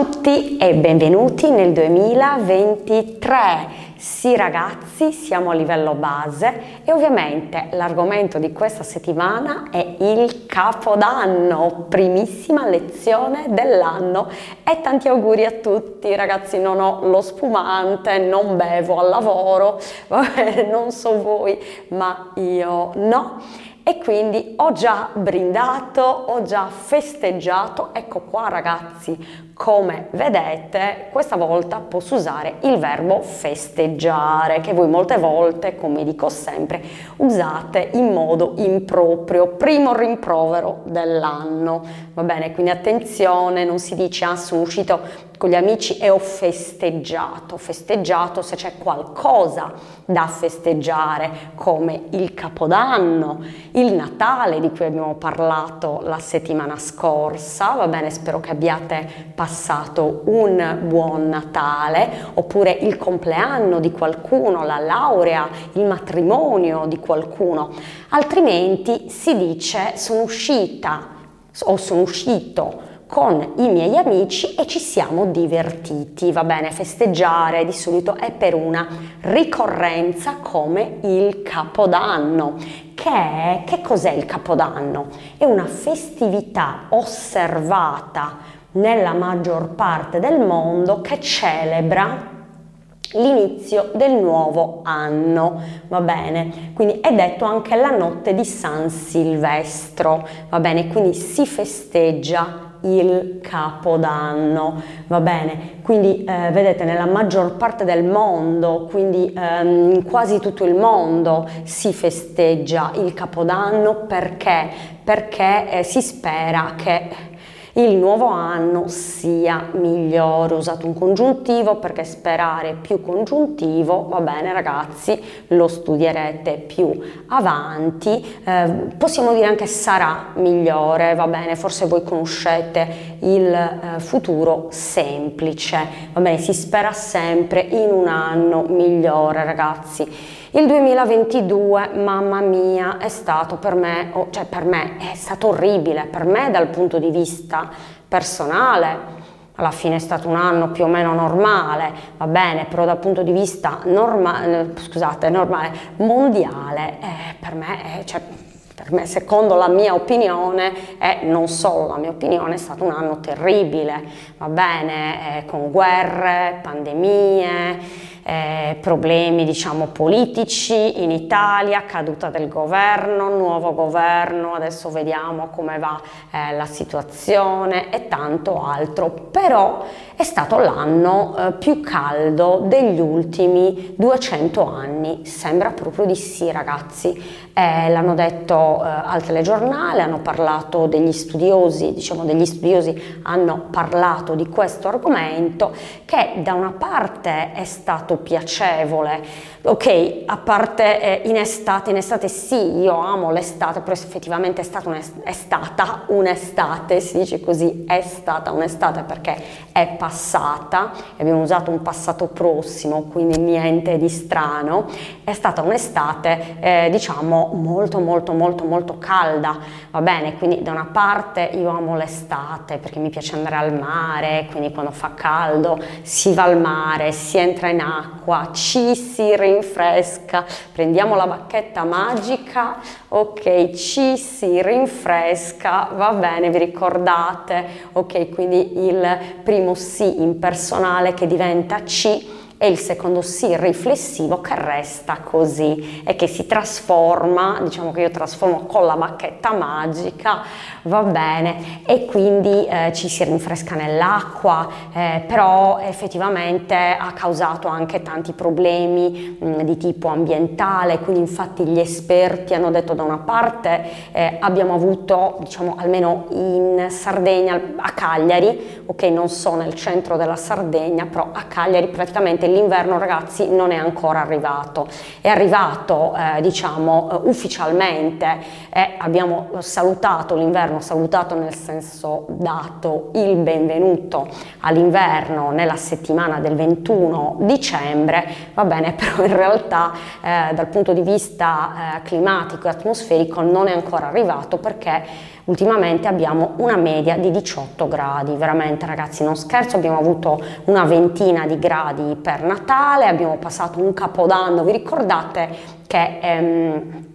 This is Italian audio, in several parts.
tutti e benvenuti nel 2023. Sì ragazzi, siamo a livello base e ovviamente l'argomento di questa settimana è il capodanno, primissima lezione dell'anno. E tanti auguri a tutti ragazzi, non ho lo spumante, non bevo al lavoro, vabbè, non so voi, ma io no. E quindi ho già brindato, ho già festeggiato, ecco qua ragazzi, come vedete questa volta posso usare il verbo festeggiare che voi molte volte, come dico sempre, usate in modo improprio, primo rimprovero dell'anno, va bene? Quindi attenzione, non si dice ah sono uscito con gli amici e ho festeggiato, festeggiato se c'è qualcosa da festeggiare come il Capodanno, il Natale di cui abbiamo parlato la settimana scorsa, va bene, spero che abbiate passato un buon Natale, oppure il compleanno di qualcuno, la laurea, il matrimonio di qualcuno, altrimenti si dice sono uscita o sono uscito con i miei amici e ci siamo divertiti, va bene, festeggiare di solito è per una ricorrenza come il Capodanno, che è, che cos'è il Capodanno? È una festività osservata nella maggior parte del mondo che celebra l'inizio del nuovo anno, va bene? Quindi è detto anche la notte di San Silvestro, va bene? Quindi si festeggia il capodanno, va bene? Quindi eh, vedete nella maggior parte del mondo, quindi ehm, quasi tutto il mondo si festeggia il capodanno perché? Perché eh, si spera che il nuovo anno sia migliore. Ho usato un congiuntivo perché sperare più congiuntivo, va bene ragazzi, lo studierete più avanti. Eh, possiamo dire anche sarà migliore, va bene, forse voi conoscete il eh, futuro semplice, va bene, si spera sempre in un anno migliore ragazzi. Il 2022, mamma mia, è stato per me, cioè per me è stato orribile, per me dal punto di vista personale. Alla fine è stato un anno più o meno normale, va bene, però dal punto di vista normale, scusate, normale, mondiale, eh, per me, eh, cioè, per me, secondo la mia opinione, e non solo la mia opinione, è stato un anno terribile, va bene, eh, con guerre, pandemie, eh, problemi diciamo politici in Italia, caduta del governo, nuovo governo, adesso vediamo come va eh, la situazione e tanto altro, però è stato l'anno eh, più caldo degli ultimi 200 anni, sembra proprio di sì ragazzi, eh, l'hanno detto eh, al telegiornale, hanno parlato degli studiosi, diciamo degli studiosi hanno parlato di questo argomento che da una parte è stato piacevole, ok, a parte eh, in estate, in estate sì, io amo l'estate, però effettivamente è stata, è stata un'estate, si dice così, è stata un'estate perché è passata, abbiamo usato un passato prossimo, quindi niente di strano, è stata un'estate, eh, diciamo, molto molto molto molto calda, va bene, quindi da una parte io amo l'estate perché mi piace andare al mare, quindi quando fa caldo si va al mare, si entra in acqua, ci si rinfresca, prendiamo la bacchetta magica, ok, ci si rinfresca, va bene, vi ricordate, ok, quindi il primo sì impersonale che diventa C e il secondo sì riflessivo che resta così e che si trasforma, diciamo che io trasformo con la bacchetta magica, va bene, e quindi eh, ci si rinfresca nell'acqua, eh, però effettivamente ha causato anche tanti problemi mh, mm, di tipo ambientale, quindi infatti gli esperti hanno detto da una parte eh, abbiamo avuto, diciamo almeno in Sardegna, a Cagliari, ok non so nel centro della Sardegna, però a Cagliari praticamente l'inverno ragazzi non è ancora arrivato, è arrivato eh, diciamo eh, ufficialmente e abbiamo salutato l'inverno, salutato nel senso dato il benvenuto all'inverno nella settimana del 21 dicembre, va bene, però in realtà eh, dal punto di vista eh, climatico e atmosferico non è ancora arrivato perché ultimamente abbiamo una media di 18 gradi, veramente ragazzi non scherzo, abbiamo avuto una ventina di gradi per Natale, abbiamo passato un capodanno, vi ricordate che... Ehm,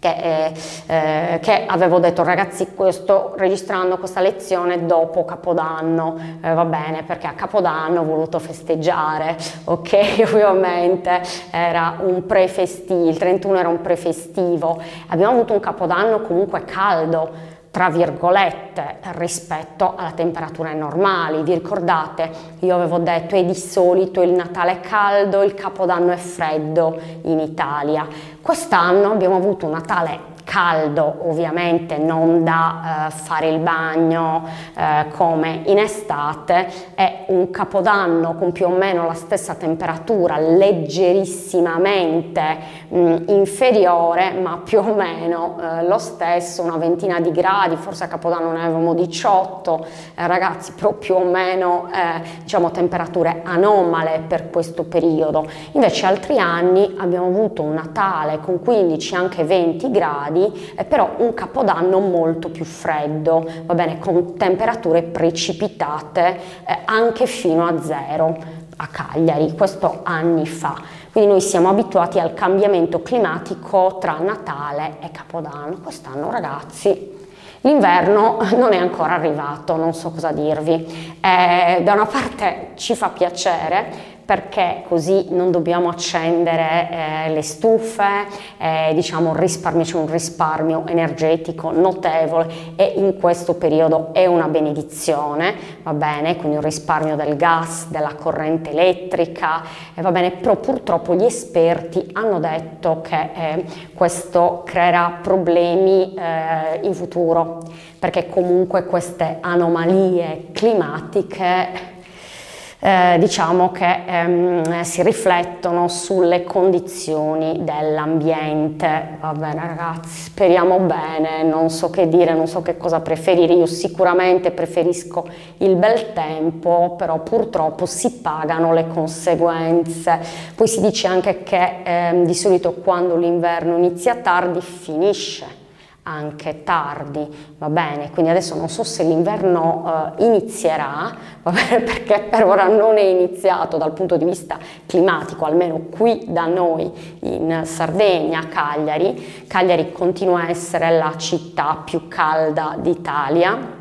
che, eh, eh, che, avevo detto ragazzi sto registrando questa lezione dopo Capodanno, eh, va bene perché a Capodanno ho voluto festeggiare, ok? Ovviamente era un prefestivo, il 31 era un prefestivo, abbiamo avuto un Capodanno comunque caldo, tra virgolette rispetto alla temperature normali. Vi ricordate? Io avevo detto è di solito il Natale caldo, il Capodanno è freddo in Italia. Quest'anno abbiamo avuto un Natale caldo ovviamente non da eh, fare il bagno eh, come in estate è un capodanno con più o meno la stessa temperatura leggerissimamente mh, inferiore ma più o meno eh, lo stesso una ventina di gradi forse a capodanno ne avevamo 18 eh, ragazzi più o meno eh, diciamo temperature anomale per questo periodo invece altri anni abbiamo avuto un Natale con 15 anche 20 gradi gradi, eh, però un capodanno molto più freddo, va bene, con temperature precipitate eh, anche fino a zero a Cagliari, questo anni fa. Quindi noi siamo abituati al cambiamento climatico tra Natale e Capodanno. Quest'anno ragazzi L'inverno non è ancora arrivato, non so cosa dirvi. Eh, da una parte ci fa piacere perché così non dobbiamo accendere eh, le stufe, eh, diciamo risparmio, c'è un risparmio energetico notevole e in questo periodo è una benedizione, va bene, quindi un risparmio del gas, della corrente elettrica, eh, va bene, però purtroppo gli esperti hanno detto che eh, questo creerà problemi eh, in futuro perché comunque queste anomalie climatiche eh, diciamo che ehm, si riflettono sulle condizioni dell'ambiente. Va bene ragazzi, speriamo bene, non so che dire, non so che cosa preferire, io sicuramente preferisco il bel tempo, però purtroppo si pagano le conseguenze. Poi si dice anche che ehm, di solito quando l'inverno inizia tardi finisce anche tardi, va bene, quindi adesso non so se l'inverno eh, inizierà, va bene, perché per ora non è iniziato dal punto di vista climatico, almeno qui da noi in Sardegna, Cagliari. Cagliari continua a essere la città più calda d'Italia,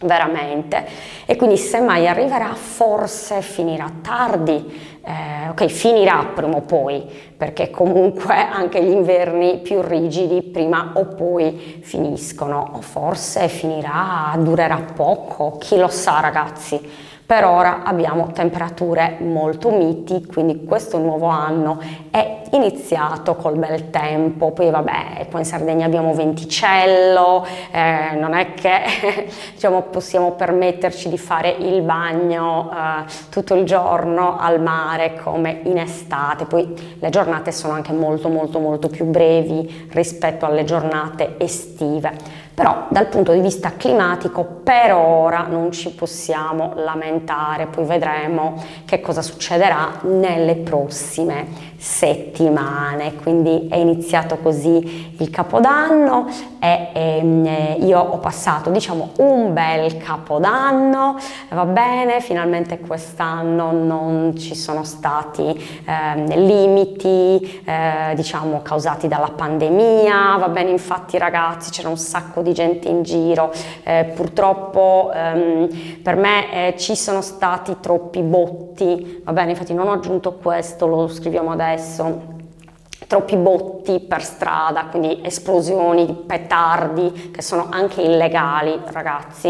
veramente, e quindi se mai arriverà forse finirà tardi, eh, ok, finirà prima o poi, perché comunque anche gli inverni più rigidi prima o poi finiscono, o forse finirà, durerà poco, chi lo sa ragazzi. Per ora abbiamo temperature molto miti, quindi questo nuovo anno è iniziato col bel tempo, poi vabbè, qua in Sardegna abbiamo venticello, eh, non è che diciamo, possiamo permetterci di fare il bagno eh, tutto il giorno al mare come in estate, poi le giornate sono anche molto molto molto più brevi rispetto alle giornate estive però dal punto di vista climatico per ora non ci possiamo lamentare, poi vedremo che cosa succederà nelle prossime settimane, quindi è iniziato così il capodanno e, e ehm, io ho passato diciamo un bel capodanno, va bene, finalmente quest'anno non ci sono stati eh, limiti eh, diciamo causati dalla pandemia, va bene, infatti ragazzi c'era un sacco di gente in giro, eh, purtroppo ehm, per me eh, ci sono stati troppi botti, va bene, infatti non ho aggiunto questo, lo scriviamo adesso intéressant troppi botti per strada, quindi esplosioni, petardi che sono anche illegali, ragazzi,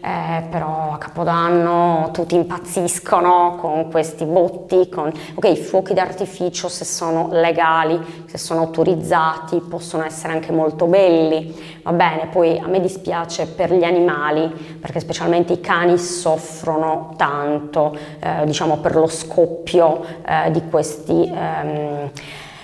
eh, però a Capodanno tutti impazziscono con questi botti, con ok, i fuochi d'artificio se sono legali, se sono autorizzati, possono essere anche molto belli, va bene, poi a me dispiace per gli animali, perché specialmente i cani soffrono tanto, eh, diciamo per lo scoppio eh, di questi ehm,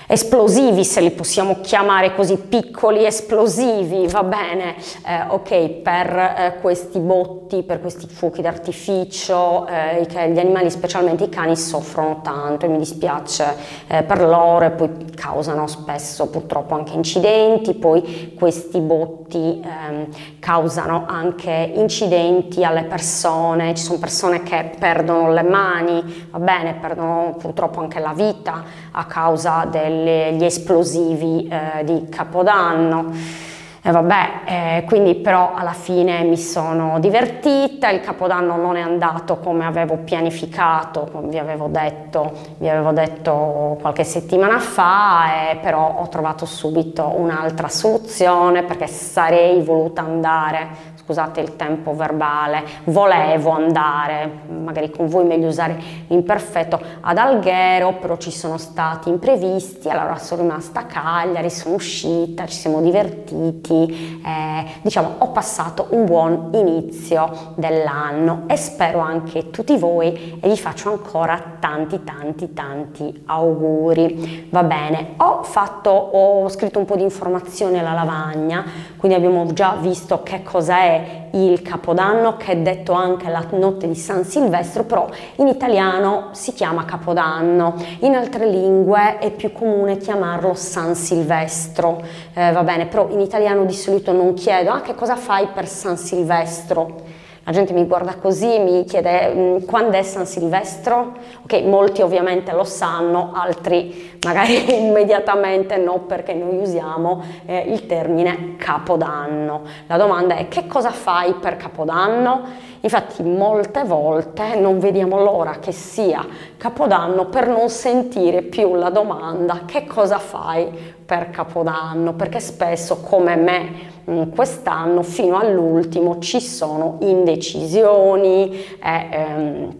esplosivi, se li possiamo chiamare così, piccoli esplosivi, va bene, eh, ok, per eh, questi botti, per questi fuochi d'artificio, eh, che gli animali, specialmente i cani, soffrono tanto e mi dispiace eh, per loro e poi causano spesso purtroppo anche incidenti, poi questi botti ehm, causano anche incidenti alle persone, ci sono persone che perdono le mani, va bene, perdono purtroppo anche la vita a causa degli esplosivi eh, di Capodanno. E vabbè, eh, quindi però alla fine mi sono divertita, il Capodanno non è andato come avevo pianificato, come vi avevo detto, vi avevo detto qualche settimana fa, e però ho trovato subito un'altra soluzione perché sarei voluta andare scusate il tempo verbale, volevo andare, magari con voi meglio usare l'imperfetto, ad Alghero, però ci sono stati imprevisti, allora sono rimasta a Cagliari, sono uscita, ci siamo divertiti, eh, diciamo ho passato un buon inizio dell'anno e spero anche tutti voi e vi faccio ancora tanti tanti tanti auguri. Va bene, ho fatto, ho scritto un po' di informazioni alla lavagna, quindi abbiamo già visto che cosa è il Capodanno, che è detto anche la notte di San Silvestro, però in italiano si chiama Capodanno, in altre lingue è più comune chiamarlo San Silvestro, eh, va bene, però in italiano di solito non chiedo, ah che cosa fai per San Silvestro? La gente mi guarda così, mi chiede mm, quando è San Silvestro? Ok, molti ovviamente lo sanno, altri magari immediatamente no perché noi usiamo eh, il termine Capodanno. La domanda è che cosa fai per Capodanno? Infatti molte volte non vediamo l'ora che sia Capodanno per non sentire più la domanda che cosa fai per Capodanno, perché spesso come me Mm, quest'anno fino all'ultimo ci sono indecisioni. Eh, ehm,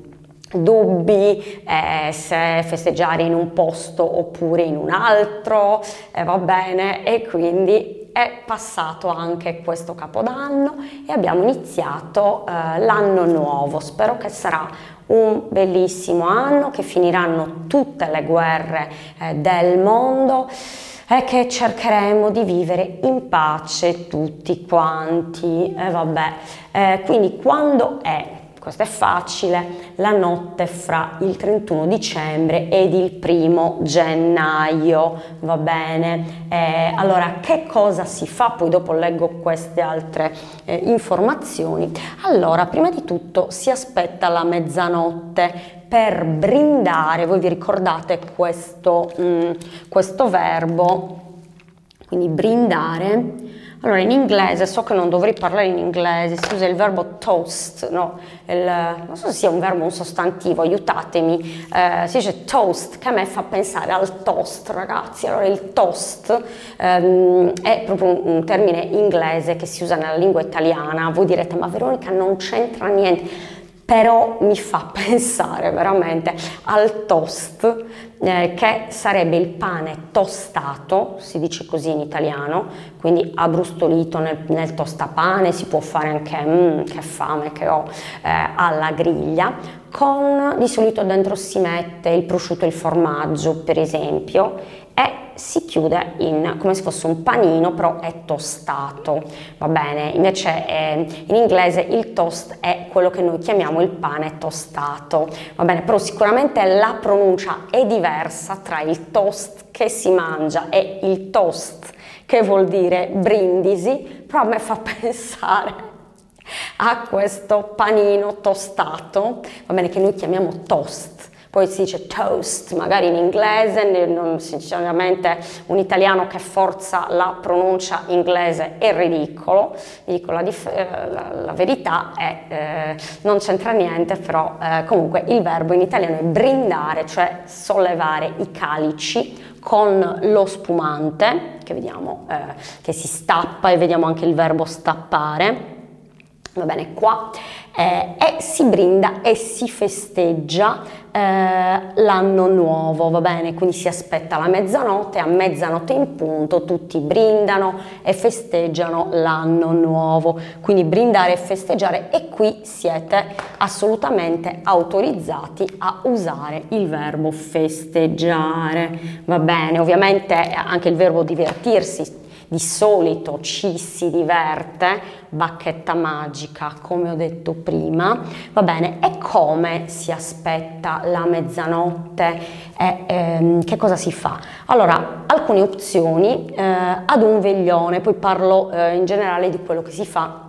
dubbi eh, se festeggiare in un posto oppure in un altro, eh, va bene, e quindi è passato anche questo capodanno e abbiamo iniziato eh, l'anno nuovo. Spero che sarà un bellissimo anno, che finiranno tutte le guerre eh, del mondo è che cercheremo di vivere in pace tutti quanti. E eh, vabbè, quindi quando è questo è facile, la notte fra il 31 dicembre ed il primo gennaio, va bene? Eh, allora, che cosa si fa? Poi dopo leggo queste altre eh, informazioni. Allora, prima di tutto si aspetta la mezzanotte per brindare, voi vi ricordate questo, mm, questo verbo, quindi brindare. Allora in inglese, so che non dovrei parlare in inglese, si usa il verbo toast, no? Il, non so se sia un verbo o un sostantivo, aiutatemi, eh, si dice toast, che a me fa pensare al toast, ragazzi. Allora il toast ehm, è proprio un, un termine inglese che si usa nella lingua italiana. Voi direte, ma Veronica non c'entra niente però mi fa pensare veramente al toast eh, che sarebbe il pane tostato, si dice così in italiano, quindi abbrustolito nel, nel tostapane, si può fare anche, mm, che fame che ho, eh, alla griglia, con di solito dentro si mette il prosciutto e il formaggio per esempio e si chiude in, come se fosse un panino, però è tostato, va bene? Invece eh, in inglese il toast è quello che noi chiamiamo il pane tostato, va bene? Però sicuramente la pronuncia è diversa tra il toast che si mangia e il toast che vuol dire brindisi, però a me fa pensare a questo panino tostato, va bene, che noi chiamiamo toast poi si dice toast, magari in inglese, sinceramente un italiano che forza la pronuncia inglese è ridicolo, dico la, dif- eh, la, la verità è, eh, non c'entra niente, però eh, comunque il verbo in italiano è brindare, cioè sollevare i calici con lo spumante, che vediamo eh, che si stappa e vediamo anche il verbo stappare. Va bene, qua eh, e si brinda e si festeggia eh, l'anno nuovo, va bene? Quindi si aspetta la mezzanotte, a mezzanotte in punto tutti brindano e festeggiano l'anno nuovo. Quindi brindare e festeggiare e qui siete assolutamente autorizzati a usare il verbo festeggiare, va bene? Ovviamente anche il verbo divertirsi di solito ci si diverte, bacchetta magica come ho detto prima, va bene, e come si aspetta la mezzanotte e ehm, che cosa si fa? Allora, alcune opzioni eh, ad un veglione, poi parlo eh, in generale di quello che si fa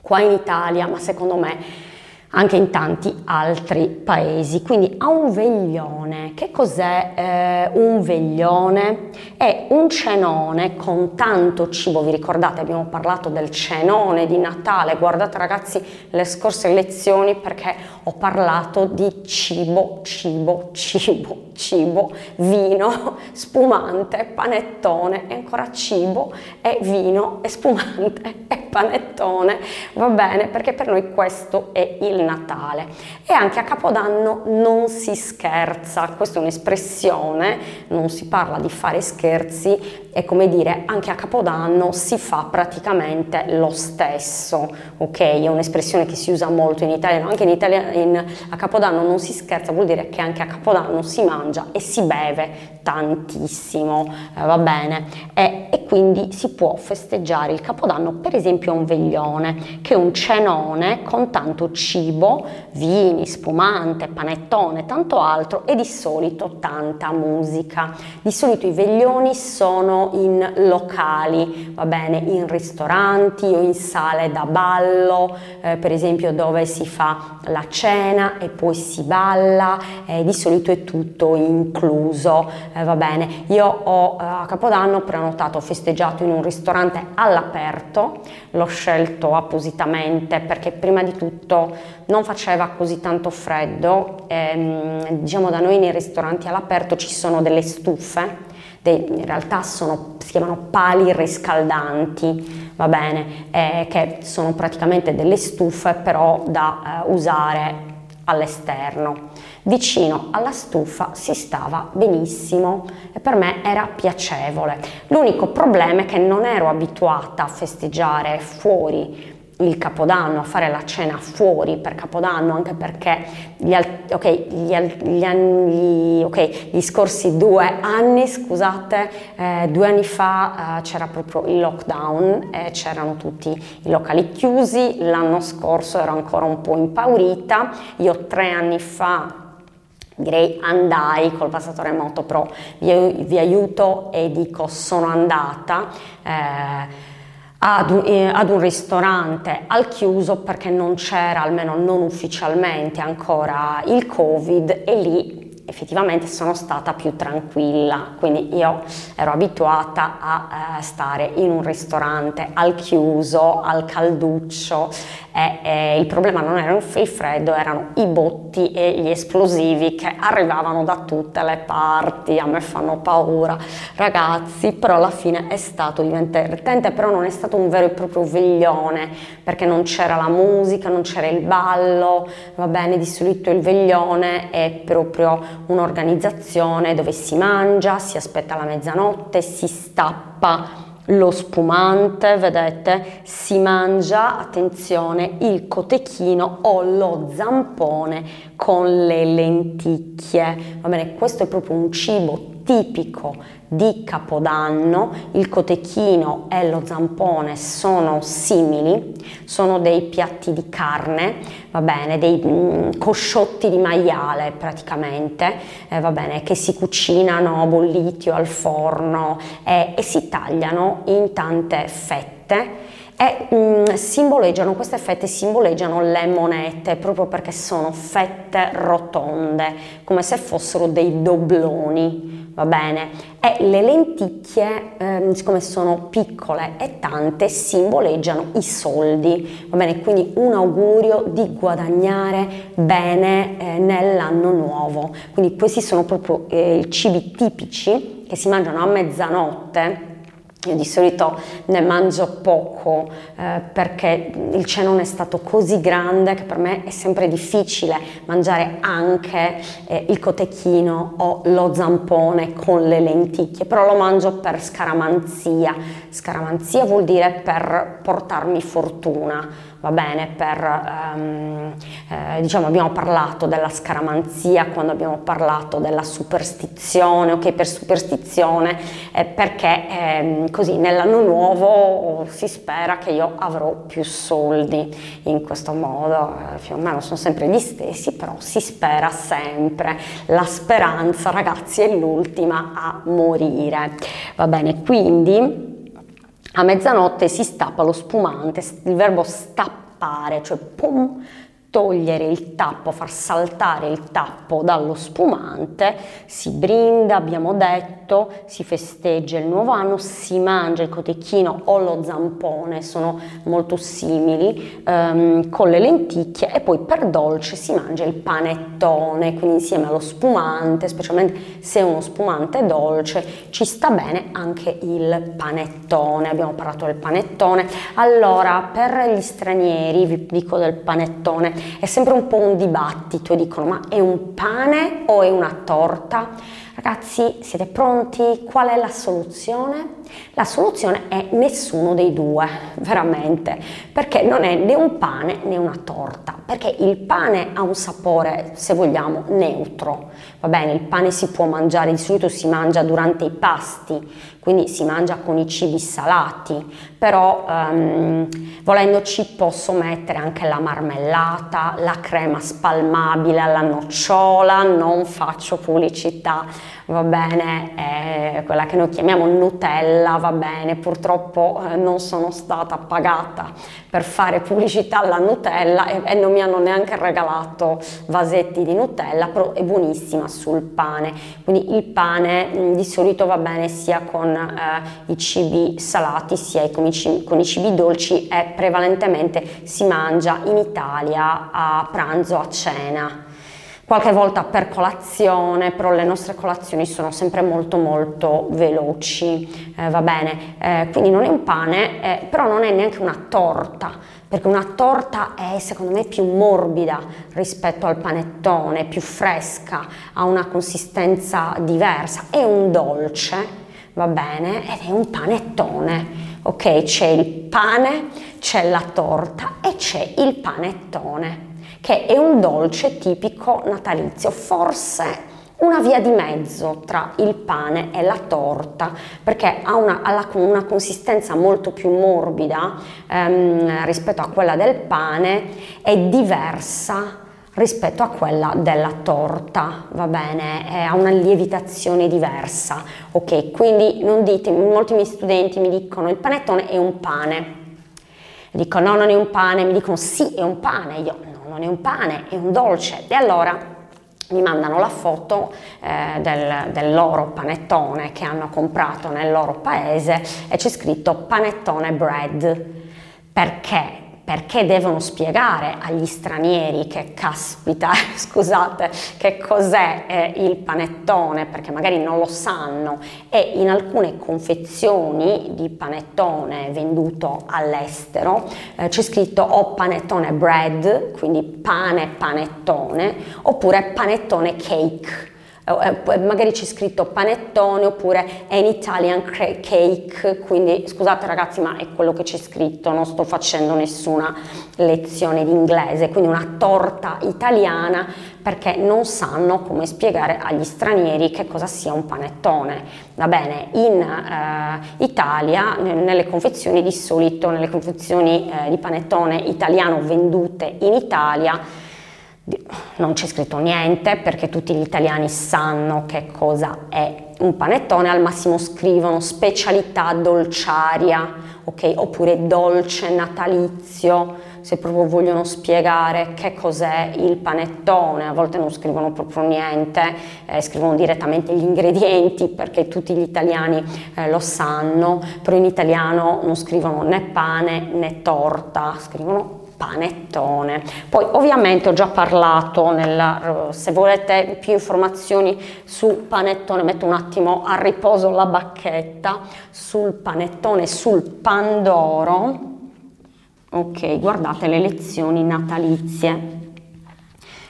qua in Italia, ma secondo me anche in tanti altri paesi. Quindi a un veglione, che cos'è eh, un veglione? È un cenone con tanto cibo, vi ricordate abbiamo parlato del cenone di Natale, guardate ragazzi le scorse lezioni perché ho parlato di cibo, cibo, cibo, cibo, vino, spumante, panettone e ancora cibo e vino e spumante e panettone, va bene perché per noi questo è il Natale. E anche a Capodanno non si scherza, questa è un'espressione, non si parla di fare scherzi, è come dire anche a Capodanno si fa praticamente lo stesso, ok? È un'espressione che si usa molto in italiano, anche in Italia in, a Capodanno non si scherza, vuol dire che anche a Capodanno si mangia e si beve tantissimo, eh, va bene? E, e quindi si può festeggiare il Capodanno per esempio a un veglione, che è un cenone con tanto cibo, vini, spumante, panettone, tanto altro e di solito tanta musica. Di solito i veglioni sono in locali, va bene, in ristoranti o in sale da ballo, eh, per esempio dove si fa la cena e poi si balla, eh, di solito è tutto incluso, eh, va bene. Io ho eh, a Capodanno prenotato, festeggiato in un ristorante all'aperto, l'ho scelto appositamente perché prima di tutto non faceva così tanto freddo, ehm, diciamo da noi nei ristoranti all'aperto ci sono delle stufe, dei, in realtà sono, si chiamano pali riscaldanti, va bene, eh, che sono praticamente delle stufe però da eh, usare all'esterno. Vicino alla stufa si stava benissimo e per me era piacevole. L'unico problema è che non ero abituata a festeggiare fuori il capodanno, a fare la cena fuori per capodanno, anche perché gli, okay, gli, gli, anni, okay, gli scorsi due anni, scusate, eh, due anni fa eh, c'era proprio il lockdown e c'erano tutti i locali chiusi, l'anno scorso ero ancora un po' impaurita, io tre anni fa direi andai col passatore moto pro, vi, vi aiuto e dico sono andata. Ad un, eh, ad un, ristorante al chiuso perché non c'era, almeno non ufficialmente ancora, il Covid e lì effettivamente sono stata più tranquilla, quindi io ero abituata a eh, stare in un ristorante al chiuso, al calduccio e, e il problema non era il freddo, erano i botti e gli esplosivi che arrivavano da tutte le parti, a me fanno paura. Ragazzi, però alla fine è stato divertente, però non è stato un vero e proprio veglione perché non c'era la musica, non c'era il ballo, va bene, di solito il veglione è proprio un'organizzazione dove si mangia, si aspetta la mezzanotte, si stappa lo spumante, vedete, si mangia, attenzione, il cotechino o lo zampone con le lenticchie. Va bene, questo è proprio un cibo tipico di Capodanno, il cotechino e lo zampone sono simili, sono dei piatti di carne, va bene, dei mm, cosciotti di maiale praticamente, eh, va bene, che si cucinano bolliti o al forno eh, e si tagliano in tante fette e mh, mm, simboleggiano, queste fette simboleggiano le monete proprio perché sono fette rotonde, come se fossero dei dobloni, va bene? E le lenticchie, eh, siccome sono piccole e tante, simboleggiano i soldi, va bene? Quindi un augurio di guadagnare bene eh, nell'anno nuovo. Quindi questi sono proprio eh, i cibi tipici che si mangiano a mezzanotte io di solito ne mangio poco eh, perché il cenone è stato così grande che per me è sempre difficile mangiare anche eh, il cotechino o lo zampone con le lenticchie, però lo mangio per scaramanzia. Scaramanzia vuol dire per portarmi fortuna va bene, per, um, eh, diciamo abbiamo parlato della scaramanzia quando abbiamo parlato della superstizione, ok per superstizione eh, perché eh, così nell'anno nuovo si spera che io avrò più soldi in questo modo, eh, più o meno sono sempre gli stessi, però si spera sempre, la speranza ragazzi è l'ultima a morire, va bene, quindi a mezzanotte si stappa lo spumante, il verbo stappare, cioè pum, togliere il tappo, far saltare il tappo dallo spumante, si brinda, abbiamo detto, si festeggia il nuovo anno, si mangia il cotechino o lo zampone, sono molto simili, ehm, con le lenticchie e poi per dolce si mangia il panettone, quindi insieme allo spumante, specialmente se è uno spumante dolce, ci sta bene anche il panettone, abbiamo parlato del panettone. Allora, per gli stranieri vi dico del panettone, è sempre un po' un dibattito dicono ma è un pane o è una torta? Ragazzi, siete pronti? Qual è la soluzione? La soluzione è nessuno dei due, veramente, perché non è né un pane né una torta, perché il pane ha un sapore, se vogliamo, neutro. Va bene, il pane si può mangiare, di solito si mangia durante i pasti, quindi si mangia con i cibi salati, però um, volendo ci posso mettere anche la marmellata, la crema spalmabile alla nocciola, non faccio pubblicità, va bene, quella che noi chiamiamo Nutella, va bene, purtroppo eh, non sono stata pagata per fare pubblicità alla Nutella e, e non mi hanno neanche regalato vasetti di Nutella, però è buonissima sul pane, quindi il pane mh, di solito va bene sia con eh, i cibi salati sia con i cibi, con i cibi dolci e prevalentemente si mangia in Italia a pranzo, a cena qualche volta per colazione, però le nostre colazioni sono sempre molto molto veloci, eh, va bene, eh, quindi non è un pane, eh, però non è neanche una torta, perché una torta è secondo me più morbida rispetto al panettone, più fresca, ha una consistenza diversa, è un dolce, va bene, ed è un panettone. Ok, c'è il pane, c'è la torta e c'è il panettone che è un dolce tipico natalizio, forse una via di mezzo tra il pane e la torta perché ha una, ha una consistenza molto più morbida ehm, rispetto a quella del pane, è diversa rispetto a quella della torta, va bene? Ha una lievitazione diversa, ok? Quindi non dite, molti miei studenti mi dicono il panettone è un pane, dico no non è un pane, mi dicono sì è un pane, io è un pane, è un dolce. E allora mi mandano la foto eh, del, del, loro panettone che hanno comprato nel loro paese e c'è scritto panettone bread. Perché? Perché devono spiegare agli stranieri che caspita, scusate, che cos'è eh, il panettone, perché magari non lo sanno. E in alcune confezioni di panettone venduto all'estero eh, c'è scritto o panettone bread, quindi pane panettone, oppure panettone cake magari c'è scritto panettone oppure an Italian cake, quindi scusate ragazzi ma è quello che c'è scritto, non sto facendo nessuna lezione di inglese, quindi una torta italiana perché non sanno come spiegare agli stranieri che cosa sia un panettone. Va bene, in eh, Italia, nelle confezioni di solito, nelle confezioni eh, di panettone italiano vendute in Italia, non c'è scritto niente perché tutti gli italiani sanno che cosa è un panettone, al massimo scrivono specialità dolciaria, ok? Oppure dolce natalizio, se proprio vogliono spiegare che cos'è il panettone, a volte non scrivono proprio niente, eh, scrivono direttamente gli ingredienti perché tutti gli italiani eh, lo sanno, però in italiano non scrivono né pane né torta, scrivono panettone. Poi ovviamente ho già parlato, nella, se volete più informazioni su panettone, metto un attimo a riposo la bacchetta, sul panettone, sul pandoro, ok, guardate le lezioni natalizie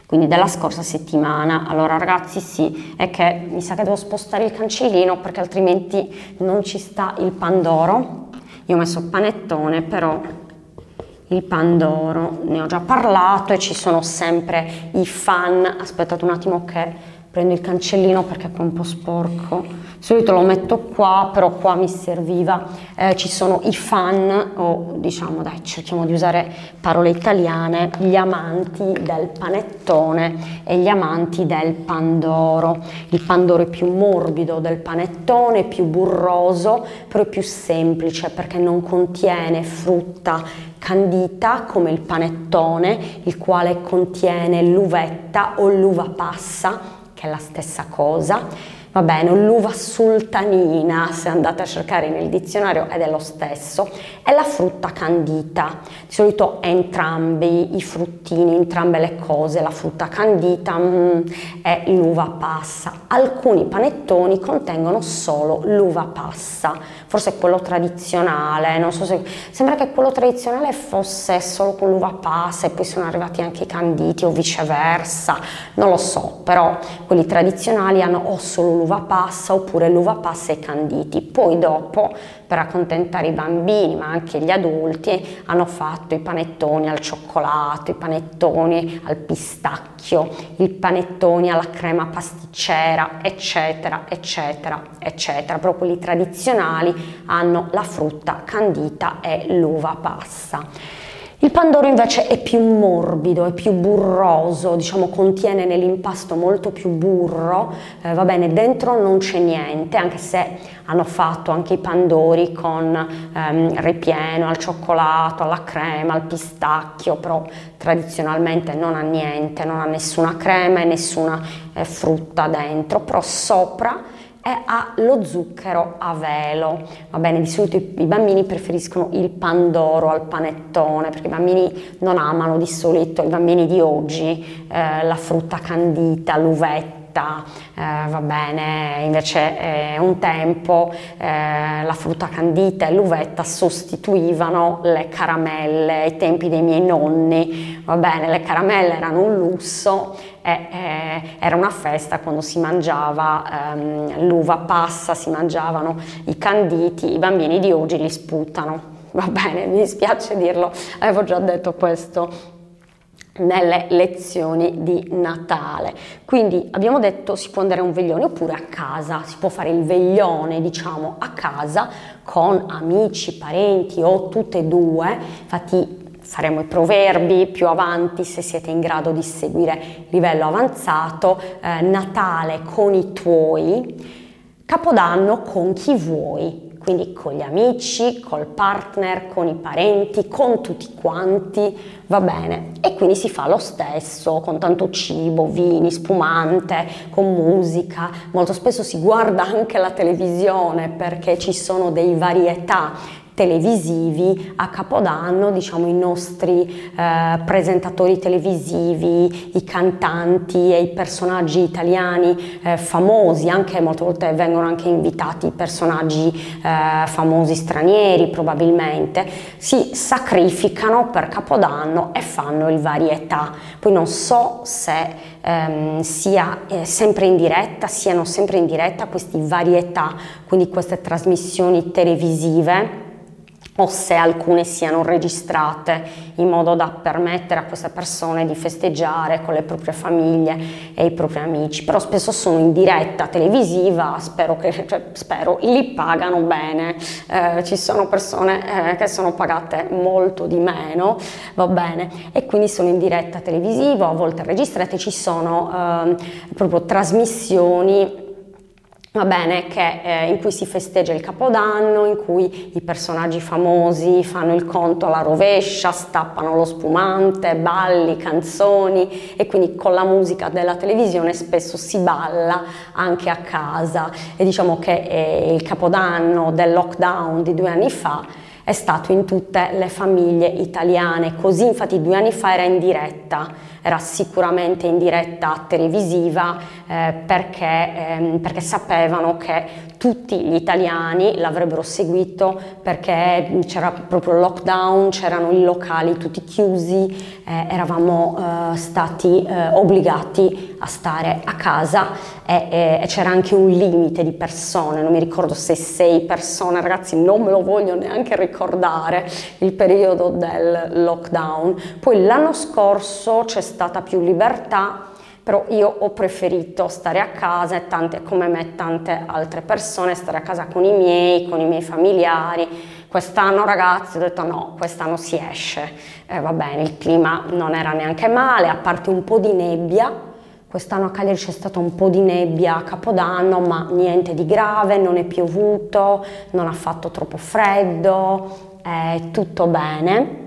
quindi della scorsa settimana. Allora ragazzi sì, è che mi sa che devo spostare il cancellino perché altrimenti non ci sta il pandoro. Io ho messo panettone, però il Pandoro, ne ho già parlato e ci sono sempre i fan, aspettate un attimo che prendo il cancellino perché è un po' sporco, di solito lo metto qua, però qua mi serviva, eh, ci sono i fan, o diciamo dai cerchiamo di usare parole italiane, gli amanti del panettone e gli amanti del pandoro. Il pandoro è più morbido del panettone, più burroso, però è più semplice perché non contiene frutta candita come il panettone, il quale contiene l'uvetta o l'uva passa che è la stessa cosa. Va bene, l'uva sultanina, se andate a cercare nel dizionario, è dello stesso, è la frutta candita. Di solito entrambi i fruttini, entrambe le cose, la frutta candita mm, è l'uva passa. Alcuni panettoni contengono solo l'uva passa, forse quello tradizionale, non so se sembra che quello tradizionale fosse solo con l'uva passa e poi sono arrivati anche i canditi o viceversa, non lo so, però quelli tradizionali hanno o solo l'uva passa oppure l'uva passa e canditi. Poi dopo, per accontentare i bambini, ma anche gli adulti, hanno fatto i panettoni al cioccolato, i panettoni al pistacchio, i panettoni alla crema pasticcera, eccetera, eccetera, eccetera. Però quelli tradizionali hanno la frutta candita e l'uva passa. Il pandoro invece è più morbido, è più burroso, diciamo contiene nell'impasto molto più burro, eh, va bene, dentro non c'è niente, anche se hanno fatto anche i pandori con ehm, ripieno al cioccolato, alla crema, al pistacchio, però tradizionalmente non ha niente, non ha nessuna crema e nessuna eh, frutta dentro, però sopra e ha lo zucchero a velo. Va bene, di solito i, i, bambini preferiscono il pandoro al panettone perché i bambini non amano di solito, i bambini di oggi, eh, la frutta candita, l'uvetta eh, va bene, invece eh, un tempo eh, la frutta candita e l'uvetta sostituivano le caramelle, ai tempi dei miei nonni, va bene, le caramelle erano un lusso e eh, era una festa quando si mangiava ehm, l'uva passa, si mangiavano i canditi, i bambini di oggi li sputano. Va bene, mi dispiace dirlo, avevo già detto questo nelle lezioni di Natale. Quindi abbiamo detto si può andare a un veglione oppure a casa, si può fare il veglione diciamo a casa con amici, parenti o tutte e due, infatti faremo i proverbi più avanti se siete in grado di seguire livello avanzato, eh, Natale con i tuoi, Capodanno con chi vuoi, quindi con gli amici, col partner, con i parenti, con tutti quanti, va bene. E quindi si fa lo stesso, con tanto cibo, vini, spumante, con musica. Molto spesso si guarda anche la televisione perché ci sono dei varietà televisivi a Capodanno, diciamo i nostri eh, presentatori televisivi, i cantanti e i personaggi italiani eh, famosi, anche molte volte vengono anche invitati personaggi eh, famosi stranieri probabilmente, si sacrificano per Capodanno e fanno il varietà. Poi non so se ehm, sia eh, sempre in diretta, siano sempre in diretta questi varietà, quindi queste trasmissioni televisive o se alcune siano registrate in modo da permettere a queste persone di festeggiare con le proprie famiglie e i propri amici, però spesso sono in diretta televisiva, spero che cioè, spero, li pagano bene, eh, ci sono persone eh, che sono pagate molto di meno, va bene, e quindi sono in diretta televisiva, a volte registrate, ci sono eh, proprio trasmissioni Va bene, che, eh, in cui si festeggia il Capodanno, in cui i personaggi famosi fanno il conto alla rovescia, stappano lo spumante, balli, canzoni e quindi con la musica della televisione spesso si balla anche a casa. E diciamo che eh, il Capodanno del lockdown di due anni fa è stato in tutte le famiglie italiane, così infatti due anni fa era in diretta era sicuramente in diretta televisiva eh, perché, ehm, perché sapevano che tutti gli italiani l'avrebbero seguito perché c'era proprio lockdown, c'erano i locali tutti chiusi, eh, eravamo eh, stati eh, obbligati a stare a casa e, e, c'era anche un limite di persone, non mi ricordo se sei persone, ragazzi non me lo voglio neanche ricordare il periodo del lockdown. Poi l'anno scorso c'è stata più libertà però io ho preferito stare a casa e tante, come me tante altre persone, stare a casa con i miei, con i miei familiari. Quest'anno ragazzi ho detto no, quest'anno si esce, eh, va bene, il clima non era neanche male, a parte un po' di nebbia, quest'anno a Cagliari c'è stato un po' di nebbia a Capodanno, ma niente di grave, non è piovuto, non ha fatto troppo freddo, è tutto bene.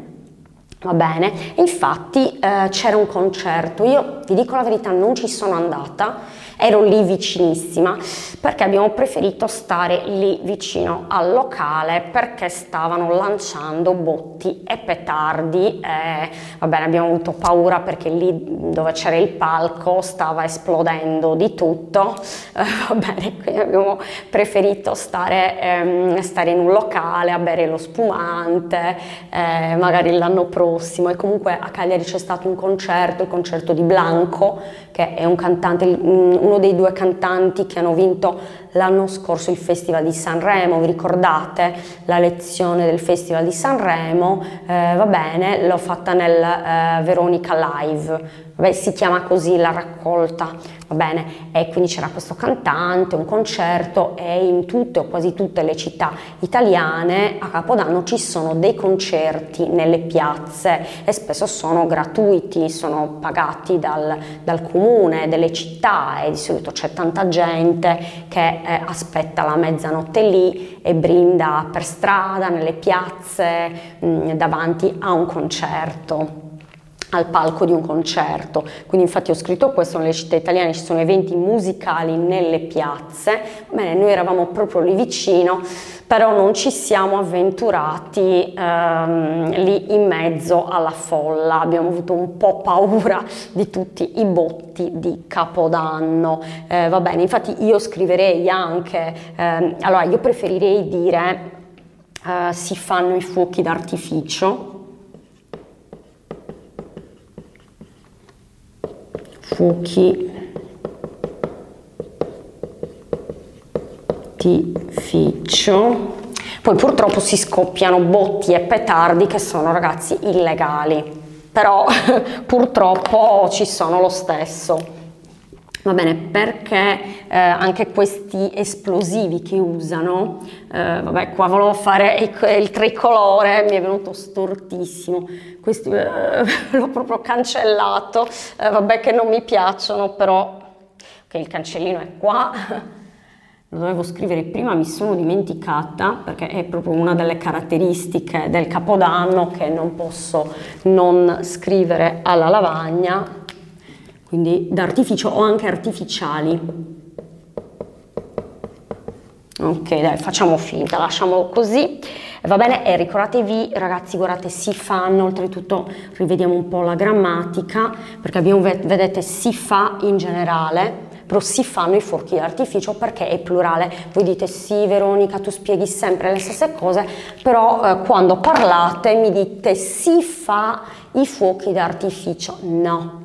Va bene, infatti eh, c'era un concerto, io vi dico la verità non ci sono andata, ero lì vicinissima perché abbiamo preferito stare lì vicino al locale perché stavano lanciando botti e petardi e va bene abbiamo avuto paura perché lì dove c'era il palco stava esplodendo di tutto. Eh, va bene quindi abbiamo preferito stare, ehm, stare, in un locale a bere lo spumante eh, magari l'anno prossimo. E comunque a Cagliari c'è stato un concerto il concerto di Blanco che è un cantante uno dei due cantanti che hanno vinto l'anno scorso il Festival di Sanremo, vi ricordate la lezione del Festival di Sanremo? Eh, va bene, l'ho fatta nel eh, Veronica Live, Vabbè, si chiama così la raccolta, va bene? E quindi c'era questo cantante, un concerto e in tutte o quasi tutte le città italiane a Capodanno ci sono dei concerti nelle piazze e spesso sono gratuiti, sono pagati dal, dal comune, delle città e di solito c'è tanta gente che eh, aspetta la mezzanotte lì e brinda per strada, nelle piazze, mh, mm, davanti a un concerto al palco di un concerto. Quindi infatti ho scritto questo, nelle città italiane ci sono eventi musicali nelle piazze, bene, noi eravamo proprio lì vicino, però non ci siamo avventurati ehm, lì in mezzo alla folla, abbiamo avuto un po' paura di tutti i botti di Capodanno. Eh, va bene, infatti io scriverei anche, ehm, allora io preferirei dire eh, si fanno i fuochi d'artificio, fuochi d'artificio. Poi purtroppo si scoppiano botti e petardi che sono ragazzi illegali, però purtroppo ci sono lo stesso. Va bene, perché eh, anche questi esplosivi che usano, eh, vabbè qua volevo fare il, il, tricolore, mi è venuto stortissimo, questi eh, l'ho proprio cancellato, eh, vabbè che non mi piacciono, però che il cancellino è qua, lo dovevo scrivere prima, mi sono dimenticata perché è proprio una delle caratteristiche del capodanno che non posso non scrivere alla lavagna quindi d'artificio o anche artificiali. Ok, dai, facciamo finta, lasciamolo così. Va bene, e ricordatevi ragazzi, guardate, si fanno, oltretutto rivediamo un po' la grammatica, perché abbiamo, vedete, si fa in generale, però si fanno i fuochi d'artificio perché è plurale. Voi dite sì Veronica, tu spieghi sempre le stesse cose, però eh, quando parlate mi dite si fa i fuochi d'artificio. No,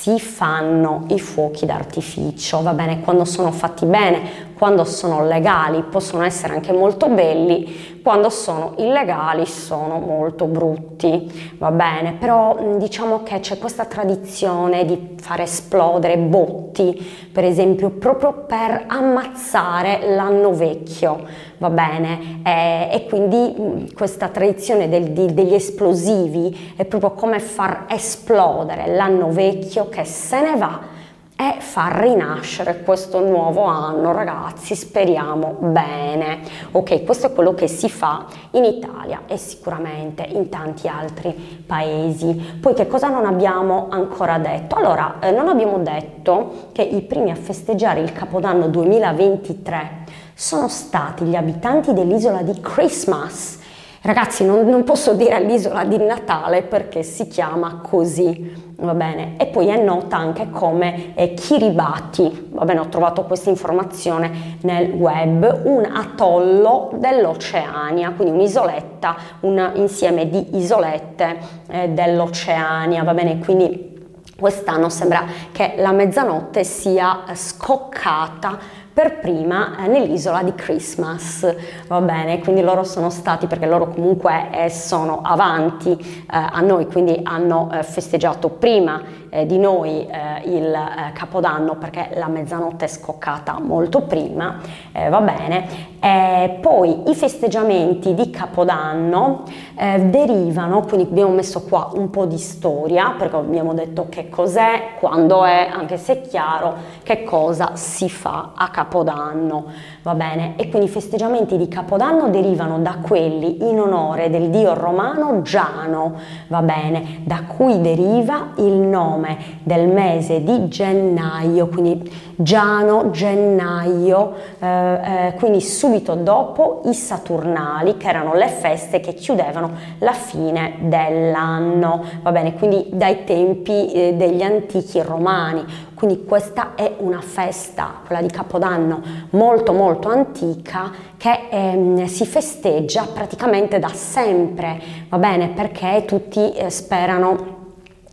si fanno i fuochi d'artificio, va bene, quando sono fatti bene, quando sono legali possono essere anche molto belli, quando sono illegali sono molto brutti, va bene, però diciamo che c'è questa tradizione di fare esplodere botti, per esempio, proprio per ammazzare l'anno vecchio, va bene, e, e quindi questa tradizione del, di, degli esplosivi è proprio come far esplodere l'anno vecchio che se ne va è far rinascere questo nuovo anno, ragazzi, speriamo bene. Ok, questo è quello che si fa in Italia e sicuramente in tanti altri paesi. Poi che cosa non abbiamo ancora detto? Allora, eh, non abbiamo detto che i primi a festeggiare il Capodanno 2023 sono stati gli abitanti dell'isola di Christmas Ragazzi, non, non, posso dire l'isola di Natale perché si chiama così, va bene? E poi è nota anche come Kiribati, va bene? Ho trovato questa informazione nel web, un atollo dell'Oceania, quindi un'isoletta, un insieme di isolette eh, dell'Oceania, va bene? Quindi quest'anno sembra che la mezzanotte sia scoccata per prima eh, nell'isola di Christmas, va bene? Quindi loro sono stati, perché loro comunque eh, sono avanti eh, a noi, quindi hanno festeggiato prima eh, di noi eh, il Capodanno perché la mezzanotte è scoccata molto prima, va bene? E poi i festeggiamenti di Capodanno derivano, quindi abbiamo messo qua un po' di storia perché abbiamo detto che cos'è, quando è, anche se è chiaro che cosa si fa a Capodanno, va bene? E quindi i festeggiamenti di Capodanno derivano da quelli in onore del dio romano Giano, va bene? Da cui deriva il nome del mese di gennaio, quindi Giano, gennaio, eh, eh, quindi subito dopo i Saturnali, che erano le feste che chiudevano la fine dell'anno, va bene? Quindi dai tempi eh, degli antichi romani. Quindi questa è una festa, quella di Capodanno, molto molto antica che ehm, si festeggia praticamente da sempre, va bene? Perché tutti eh, sperano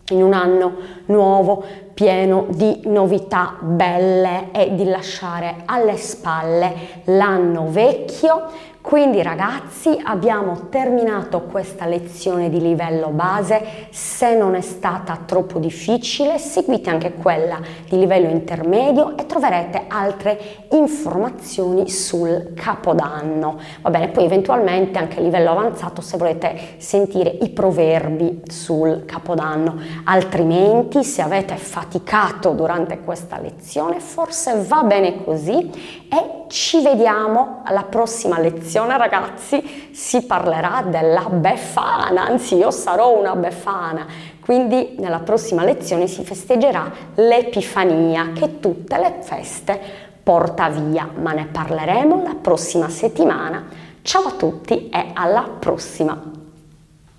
in un anno nuovo pieno di novità belle e di lasciare alle spalle l'anno vecchio quindi ragazzi abbiamo terminato questa lezione di livello base, se non è stata troppo difficile seguite anche quella di livello intermedio e troverete altre informazioni sul capodanno. Va bene, poi eventualmente anche a livello avanzato se volete sentire i proverbi sul capodanno, altrimenti se avete faticato durante questa lezione forse va bene così e ci vediamo alla prossima lezione lezione ragazzi si parlerà della Befana, anzi io sarò una Befana, quindi nella prossima lezione si festeggerà l'Epifania che tutte le feste porta via, ma ne parleremo la prossima settimana. Ciao a tutti e alla prossima!